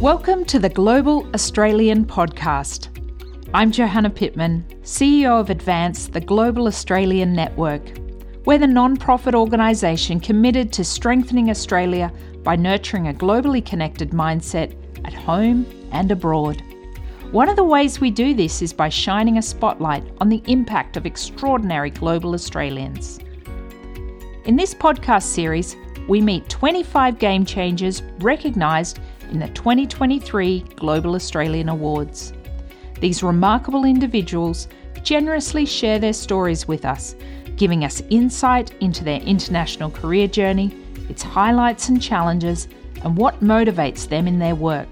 Welcome to the Global Australian Podcast. I'm Johanna Pittman, CEO of Advance, the Global Australian Network. We're the non profit organisation committed to strengthening Australia by nurturing a globally connected mindset at home and abroad. One of the ways we do this is by shining a spotlight on the impact of extraordinary global Australians. In this podcast series, we meet 25 game changers recognised in the 2023 Global Australian Awards. These remarkable individuals generously share their stories with us, giving us insight into their international career journey, its highlights and challenges, and what motivates them in their work.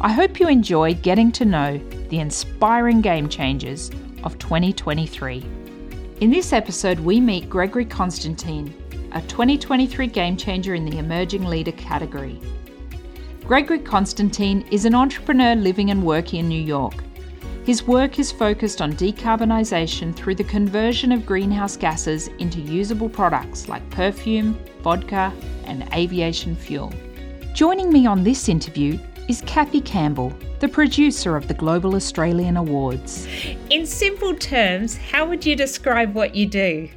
I hope you enjoy getting to know the inspiring game changers of 2023. In this episode, we meet Gregory Constantine, a 2023 game changer in the emerging leader category. Gregory Constantine is an entrepreneur living and working in New York. His work is focused on decarbonisation through the conversion of greenhouse gases into usable products like perfume, vodka, and aviation fuel. Joining me on this interview is Kathy Campbell, the producer of the Global Australian Awards. In simple terms, how would you describe what you do?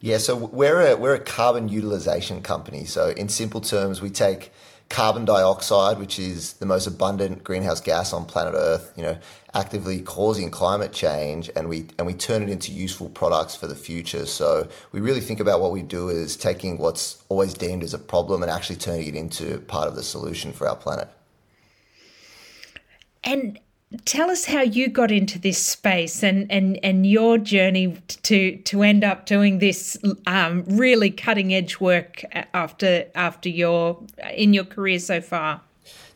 Yeah, so we're a we're a carbon utilization company. So in simple terms, we take carbon dioxide, which is the most abundant greenhouse gas on planet Earth, you know, actively causing climate change, and we and we turn it into useful products for the future. So we really think about what we do is taking what's always deemed as a problem and actually turning it into part of the solution for our planet. And tell us how you got into this space and and and your journey to to end up doing this um, really cutting edge work after after your in your career so far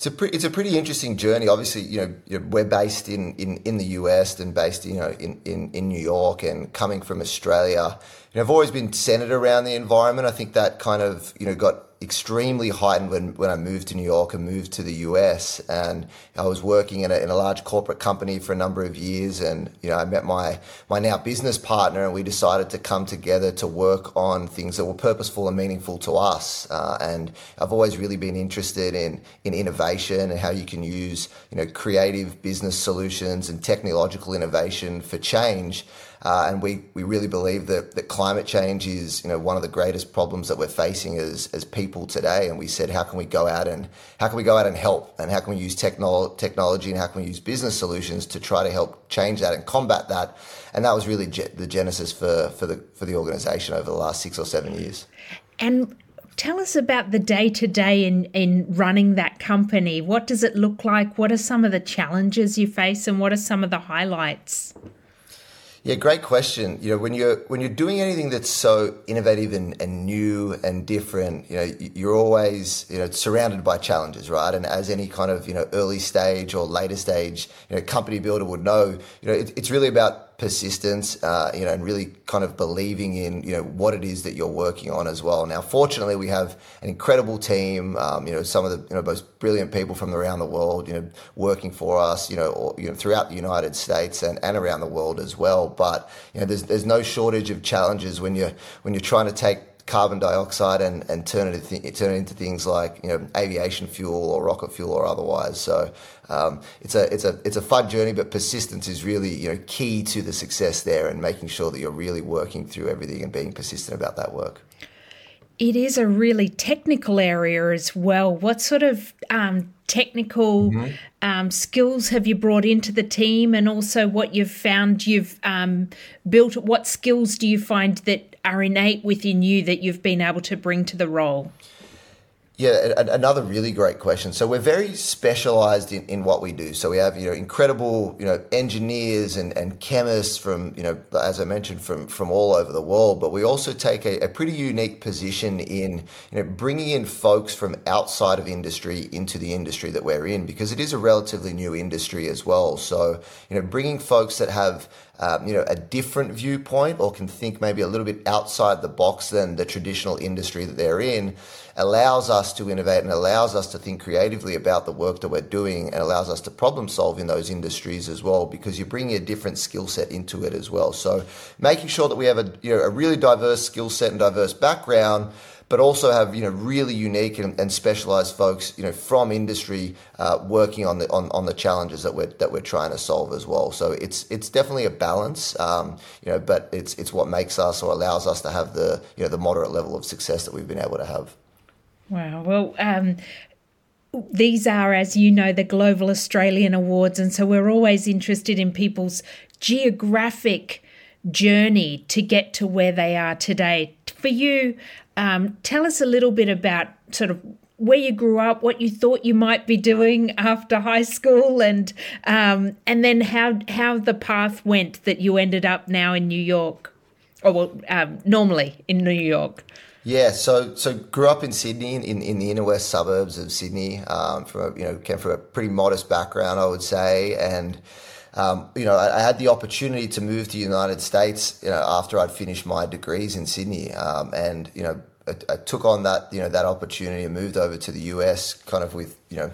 it's a pretty, it's a pretty interesting journey. Obviously, you know, we're based in, in, in the US and based, you know, in, in, in New York and coming from Australia. You know, I've always been centered around the environment. I think that kind of, you know, got extremely heightened when, when I moved to New York and moved to the US. And I was working in a, in a large corporate company for a number of years. And, you know, I met my, my now business partner and we decided to come together to work on things that were purposeful and meaningful to us. Uh, and I've always really been interested in, in innovation and how you can use, you know, creative business solutions and technological innovation for change. Uh, and we, we really believe that, that climate change is you know one of the greatest problems that we're facing as, as people today. And we said, how can we go out and how can we go out and help? And how can we use technolo- technology and how can we use business solutions to try to help change that and combat that? And that was really ge- the genesis for, for the for the organization over the last six or seven years. And tell us about the day to day in in running that company. What does it look like? What are some of the challenges you face, and what are some of the highlights? Yeah, great question. You know, when you're when you're doing anything that's so innovative and, and new and different, you know, you're always you know surrounded by challenges, right? And as any kind of you know early stage or later stage you know company builder would know, you know, it, it's really about persistence, uh, you know, and really kind of believing in, you know, what it is that you're working on as well. Now, fortunately, we have an incredible team, um, you know, some of the you know, most brilliant people from around the world, you know, working for us, you know, or, you know, throughout the United States and, and around the world as well. But, you know, there's, there's no shortage of challenges when you're, when you're trying to take carbon dioxide and, and turn it th- turn it into things like you know aviation fuel or rocket fuel or otherwise. So um, it's a it's a it's a fun journey, but persistence is really you know key to the success there, and making sure that you're really working through everything and being persistent about that work. It is a really technical area as well. What sort of um, technical mm-hmm. um, skills have you brought into the team, and also what you've found you've um, built? What skills do you find that are innate within you that you've been able to bring to the role? Yeah, another really great question. So we're very specialized in, in what we do. So we have, you know, incredible, you know, engineers and, and chemists from, you know, as I mentioned, from, from all over the world. But we also take a, a pretty unique position in, you know, bringing in folks from outside of industry into the industry that we're in because it is a relatively new industry as well. So, you know, bringing folks that have um, you know, a different viewpoint or can think maybe a little bit outside the box than the traditional industry that they're in allows us to innovate and allows us to think creatively about the work that we're doing and allows us to problem solve in those industries as well because you're bringing a different skill set into it as well. So making sure that we have a, you know, a really diverse skill set and diverse background but also have you know really unique and, and specialized folks you know from industry uh, working on the on, on the challenges that we're that we're trying to solve as well. So it's it's definitely a balance, um, you know, but it's it's what makes us or allows us to have the you know the moderate level of success that we've been able to have. Wow. Well, um, these are, as you know, the Global Australian Awards. And so we're always interested in people's geographic journey to get to where they are today. For you, um, tell us a little bit about sort of where you grew up, what you thought you might be doing after high school, and um, and then how how the path went that you ended up now in New York, or well, um, normally in New York. Yeah, so so grew up in Sydney, in, in the inner west suburbs of Sydney. Um, from a, you know came from a pretty modest background, I would say, and um, you know I, I, had the opportunity to move to the United States you know, after I'd finished my degrees in Sydney, um, and you know I, I, took on that you know that opportunity and moved over to the US, kind of with you know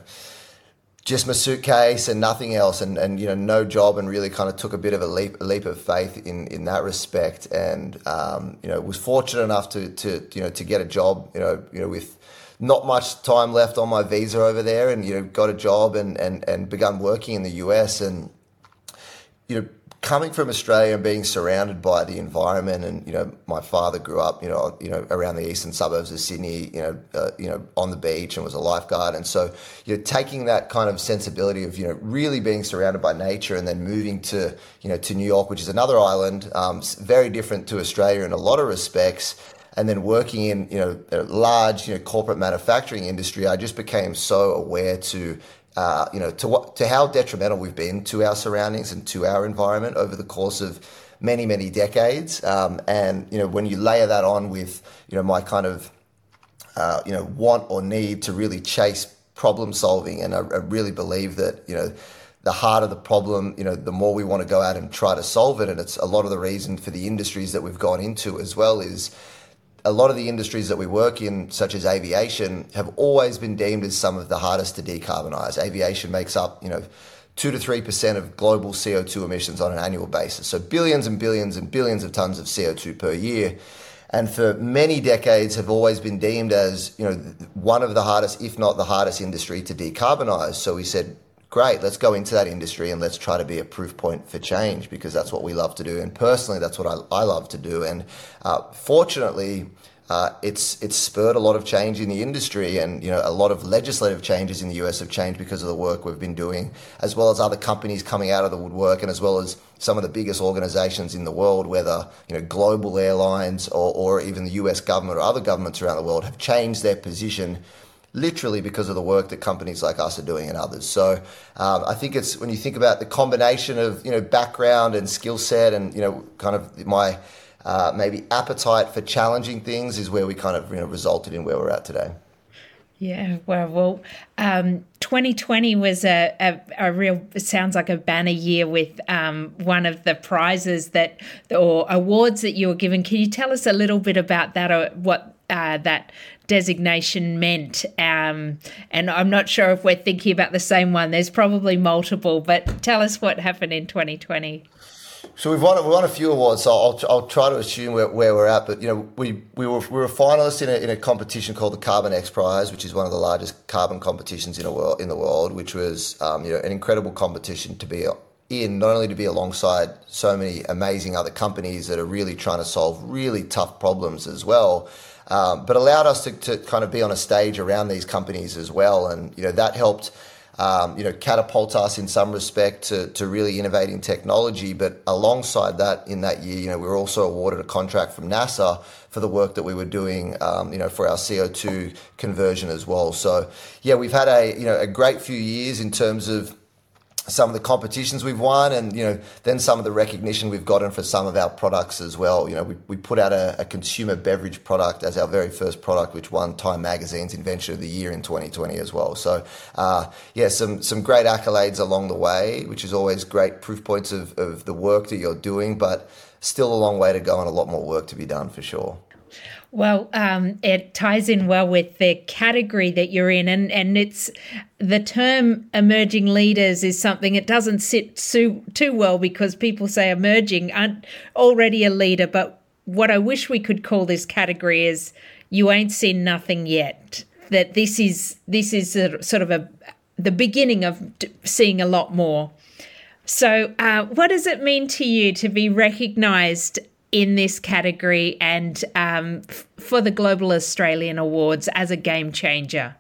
just my suitcase and nothing else. And, and you know no job and really kind of took a bit of a leap a leap of faith in, in that respect. And um, you know was fortunate enough to, to you know to get a job you know you know with not much time left on my visa over there and you know got a job and and, and begun working in the US and you know coming from Australia and being surrounded by the environment, and you know, my father grew up, you know, you know, around the eastern suburbs of Sydney, you know, uh, you know, on the beach and was a lifeguard, and so you know, taking that kind of sensibility of you know, really being surrounded by nature, and then moving to you know to New York, which is another island, um, very different to Australia in a lot of respects. And then working in you know a large you know corporate manufacturing industry, I just became so aware to uh, you know, to what to how detrimental we've been to our surroundings and to our environment over the course of many many decades. Um, and you know, when you layer that on with you know my kind of uh, you know want or need to really chase problem solving, and I, I really believe that you know the harder the problem, you know, the more we want to go out and try to solve it. And it's a lot of the reason for the industries that we've gone into as well is a lot of the industries that we work in, such as aviation, have always been deemed as some of the hardest to decarbonize. Aviation makes up, you know, two to three percent of global CO2 emissions on an annual basis. So billions and billions and billions of tons of CO2 per year. And for many decades have always been deemed as, you know, one of the hardest, if not the hardest industry to decarbonize. So we said, great, let's go into that industry and let's try to be a proof point for change because that's what we love to do. And personally, that's what I, I love to do. And uh, fortunately, uh, it's it's spurred a lot of change in the industry, and you know a lot of legislative changes in the US have changed because of the work we've been doing, as well as other companies coming out of the woodwork, and as well as some of the biggest organizations in the world, whether you know global airlines or, or even the US government or other governments around the world, have changed their position literally because of the work that companies like us are doing and others. So um, I think it's when you think about the combination of you know background and skill set and you know kind of my uh, maybe appetite for challenging things is where we kind of you know resulted in where we're at today. Yeah, well, well, um, 2020 was a, a, a, real, sounds like a banner year with um, one of the prizes that, or awards that you were given. Can you tell us a little bit about that or what uh, that designation meant. Um, and I'm not sure if we're thinking about the same one. There's probably multiple, but tell us what happened in 2020. So we've won, we won a few awards, so I'll, I'll try to assume where, where we're at. But you know, we, we were we were a finalist in a, in a competition called the Carbon X Prize, which is one of the largest carbon competitions in a world in the world, which was um, you know an incredible competition to be in, not only to be alongside so many amazing other companies that are really trying to solve really tough problems as well, um, but allowed us to, to kind of be on a stage around these companies as well. And, you know, that helped, um, you know, catapult us in some respect to, to really innovating technology. But alongside that, in that year, you know, we were also awarded a contract from NASA for the work that we were doing, um, you know, for our CO2 conversion as well. So, yeah, we've had a, you know, a great few years in terms of some of the competitions we've won and you know then some of the recognition we've gotten for some of our products as well. You know we, we put out a, a consumer beverage product as our very first product which won time magazine's invention of the year in 2020 as well. So uh, yeah some some great accolades along the way which is always great proof points of, of the work that you're doing but still a long way to go and a lot more work to be done for sure well, um, it ties in well with the category that you're in, and and it's the term emerging leaders is something it doesn't sit too too well because people say emerging aren't already a leader, but what I wish we could call this category is you ain't seen nothing yet. That this is this is a, sort of a the beginning of seeing a lot more. So, uh, what does it mean to you to be recognised in this category and um, f- for the Global Australian Awards as a game changer?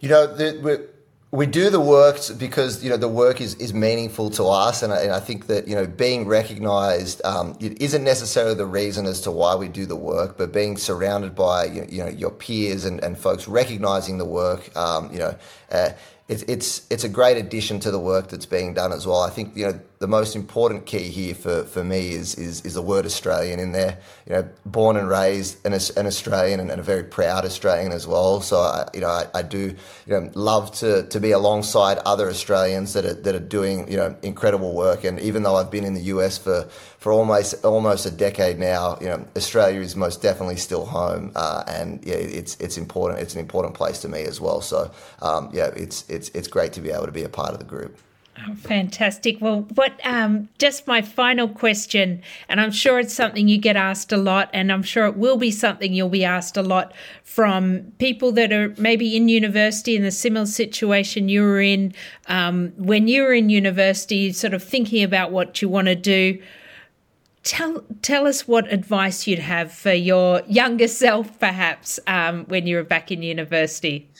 You know, the, we do the work because you know the work is, is meaningful to us, and I, and I think that you know being recognised um, it isn't necessarily the reason as to why we do the work, but being surrounded by you know your peers and, and folks recognising the work, um, you know. Uh, it's it's it's a great addition to the work that's being done as well. I think you know the most important key here for, for me is, is is the word Australian in there. You know, born and raised an, an Australian and, and a very proud Australian as well. So I, you know I, I do you know love to, to be alongside other Australians that are that are doing you know incredible work. And even though I've been in the US for for almost almost a decade now, you know, Australia is most definitely still home, uh, and yeah, it's it's important. It's an important place to me as well. So um, yeah, it's it's it's great to be able to be a part of the group. Oh, fantastic. Well, what um, just my final question, and I'm sure it's something you get asked a lot, and I'm sure it will be something you'll be asked a lot from people that are maybe in university in the similar situation you were in um, when you were in university, sort of thinking about what you want to do tell tell us what advice you'd have for your younger self, perhaps um, when you were back in university.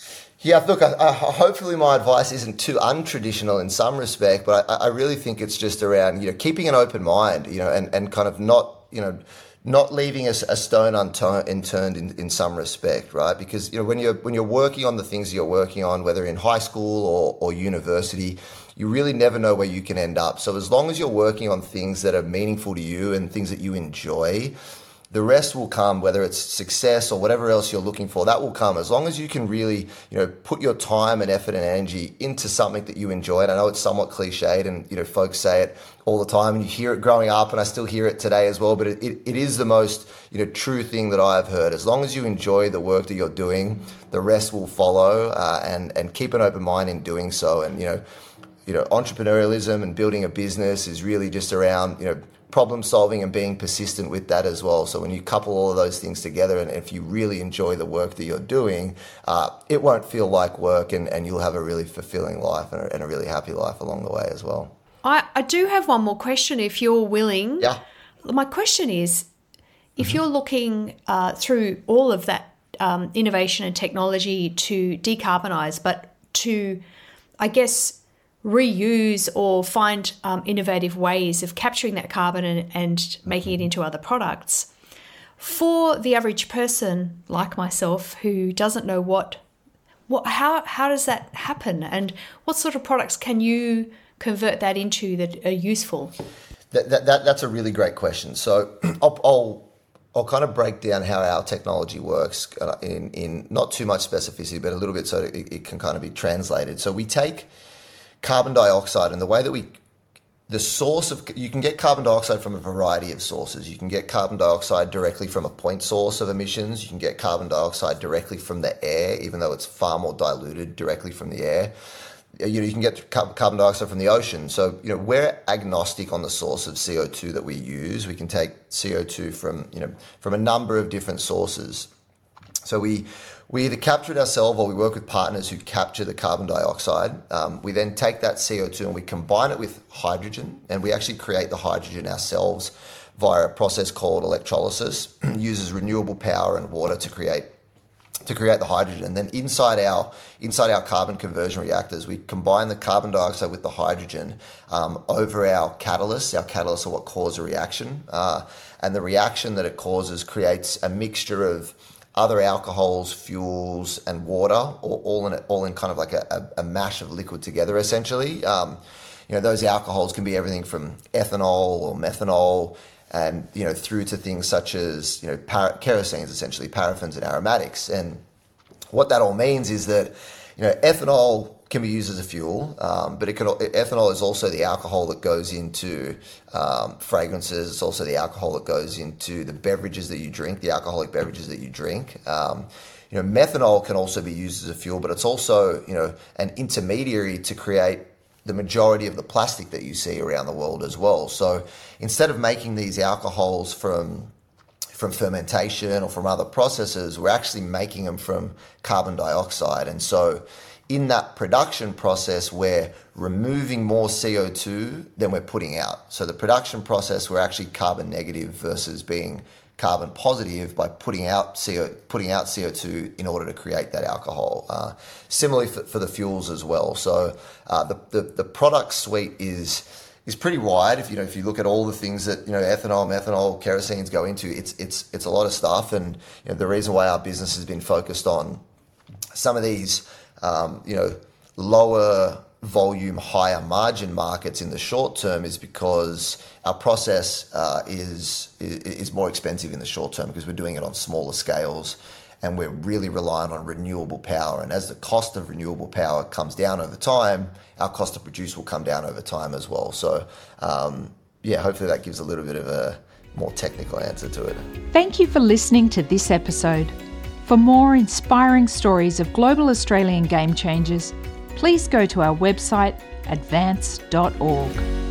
Yeah, look, I, I, hopefully my advice isn't too untraditional in some respect, but I, I, really think it's just around you know keeping an open mind, you know, and, and kind of not you know not leaving a, a stone unturned in, in some respect, right? Because you know when you're when you're working on the things you're working on, whether in high school or, or university, you really never know where you can end up. So as long as you're working on things that are meaningful to you and things that you enjoy, the rest will come whether it's success or whatever else you're looking for that will come. As long as you can really you know put your time and effort and energy into something that you enjoy and i know it's somewhat cliched and you know folks say it all the time and you hear it growing up and i still hear it today as well but it, it, it is the most you know true thing that i've heard. As long as you enjoy the work that you're doing the rest will follow uh, and and keep an open mind in doing so. And you know you know, entrepreneurialism and building a business is really just around, you know, problem solving and being persistent with that as well. So when you couple all of those things together, and if you really enjoy the work that you're doing, uh, it won't feel like work, and, and you'll have a really fulfilling life and a, and a really happy life along the way as well. I, I do have one more question, if you're willing. Yeah. My question is, if mm-hmm. you're looking uh, through all of that um, innovation and technology to decarbonize, but to, I guess, reuse or find um, innovative ways of capturing that carbon and, and making it into other products. For the average person like myself who doesn't know what, what how, how does that happen and what sort of products can you convert that into that are useful? That, that, that that's a really great question. So I'll, I'll I'll kind of break down how our technology works uh, in, in not too much specificity, but a little bit so it, it can kind of be translated. So we take carbon dioxide and the way that we the source of you can get carbon dioxide from a variety of sources. You can get carbon dioxide directly from a point source of emissions. You can get carbon dioxide directly from the air, even though it's far more diluted directly from the air. You know, you can get carbon dioxide from the ocean. So, you know, we're agnostic on the source of CO2 that we use. We can take CO2 from, you know, from a number of different sources. So we we either capture it ourselves or we work with partners who capture the carbon dioxide. Um, we then take that CO2 and we combine it with hydrogen, and we actually create the hydrogen ourselves via a process called electrolysis. uses renewable power and water to create to create the hydrogen. And then inside our inside our carbon conversion reactors, we combine the carbon dioxide with the hydrogen um, over our catalysts. Our catalysts are what cause a reaction, uh, and the reaction that it causes creates a mixture of other alcohols, fuels, and water, all, all in it, all in kind of like a, a, a mash of liquid together, essentially. Um, you know, those alcohols can be everything from ethanol or methanol, and you know, through to things such as you know, par- kerosenes, essentially paraffins and aromatics. And what that all means is that you know, ethanol can be used as a fuel, um, but it can, ethanol is also the alcohol that goes into um, fragrances. It's also the alcohol that goes into the beverages that you drink, the alcoholic beverages that you drink. Um, you know, methanol can also be used as a fuel, but it's also you know an intermediary to create the majority of the plastic that you see around the world as well. So instead of making these alcohols from from fermentation or from other processes. We're actually making them from carbon dioxide. And so in that production process, we're removing more CO2 than we're putting out. So the production process, we're actually carbon negative versus being carbon positive by putting out CO putting out CO2 in order to create that alcohol. Uh, similarly for, for, the fuels as well. So uh, the, the, the product suite is is pretty wide. If you know if you look at all the things that you know ethanol, methanol, kerosenes go into, it's it's it's a lot of stuff. And you know, the reason why our business has been focused on some of these um, you know lower volume, higher margin markets in the short term is because our process uh, is, is more expensive in the short term because we're doing it on smaller scales and we're really reliant on renewable power. And as the cost of renewable power comes down over time, our cost to produce will come down over time as well. So, um, yeah, hopefully that gives a little bit of a more technical answer to it. Thank you for listening to this episode. For more inspiring stories of global Australian game changers, please go to our website advance.org.